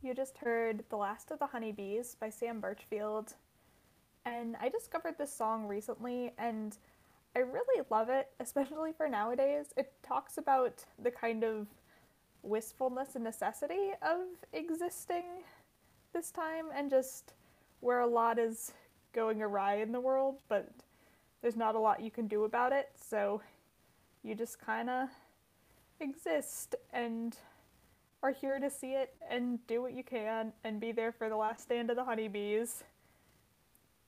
You just heard The Last of the Honeybees by Sam Burchfield. And I discovered this song recently and I really love it, especially for nowadays. It talks about the kind of wistfulness and necessity of existing this time and just where a lot is going awry in the world, but there's not a lot you can do about it. So you just kind of exist and are here to see it and do what you can and be there for the last stand of the honeybees.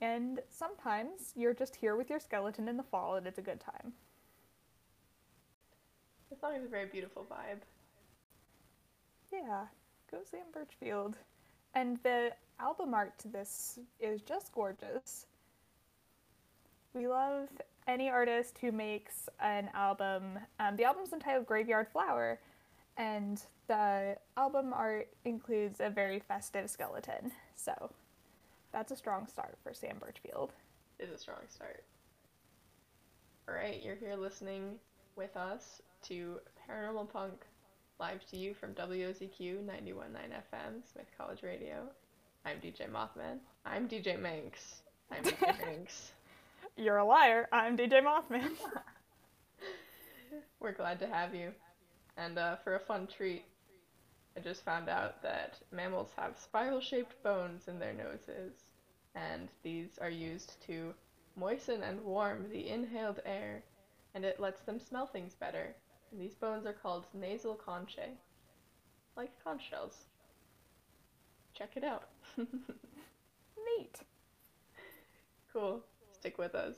And sometimes you're just here with your skeleton in the fall and it's a good time. The song is a very beautiful vibe. Yeah, go Sam Burchfield. And the album art to this is just gorgeous. We love any artist who makes an album. Um, the album's entitled Graveyard Flower, and the album art includes a very festive skeleton. So that's a strong start for Sam Burchfield. It's a strong start. All right, you're here listening with us to Paranormal Punk, live to you from WOZQ 91.9 FM, Smith College Radio. I'm DJ Mothman. I'm DJ Manx. I'm DJ Manx. You're a liar. I'm DJ Mothman. We're glad to have you. And uh, for a fun treat, I just found out that mammals have spiral shaped bones in their noses, and these are used to moisten and warm the inhaled air, and it lets them smell things better. And these bones are called nasal conchae, like conch shells. Check it out. Neat. Cool. Stick with us.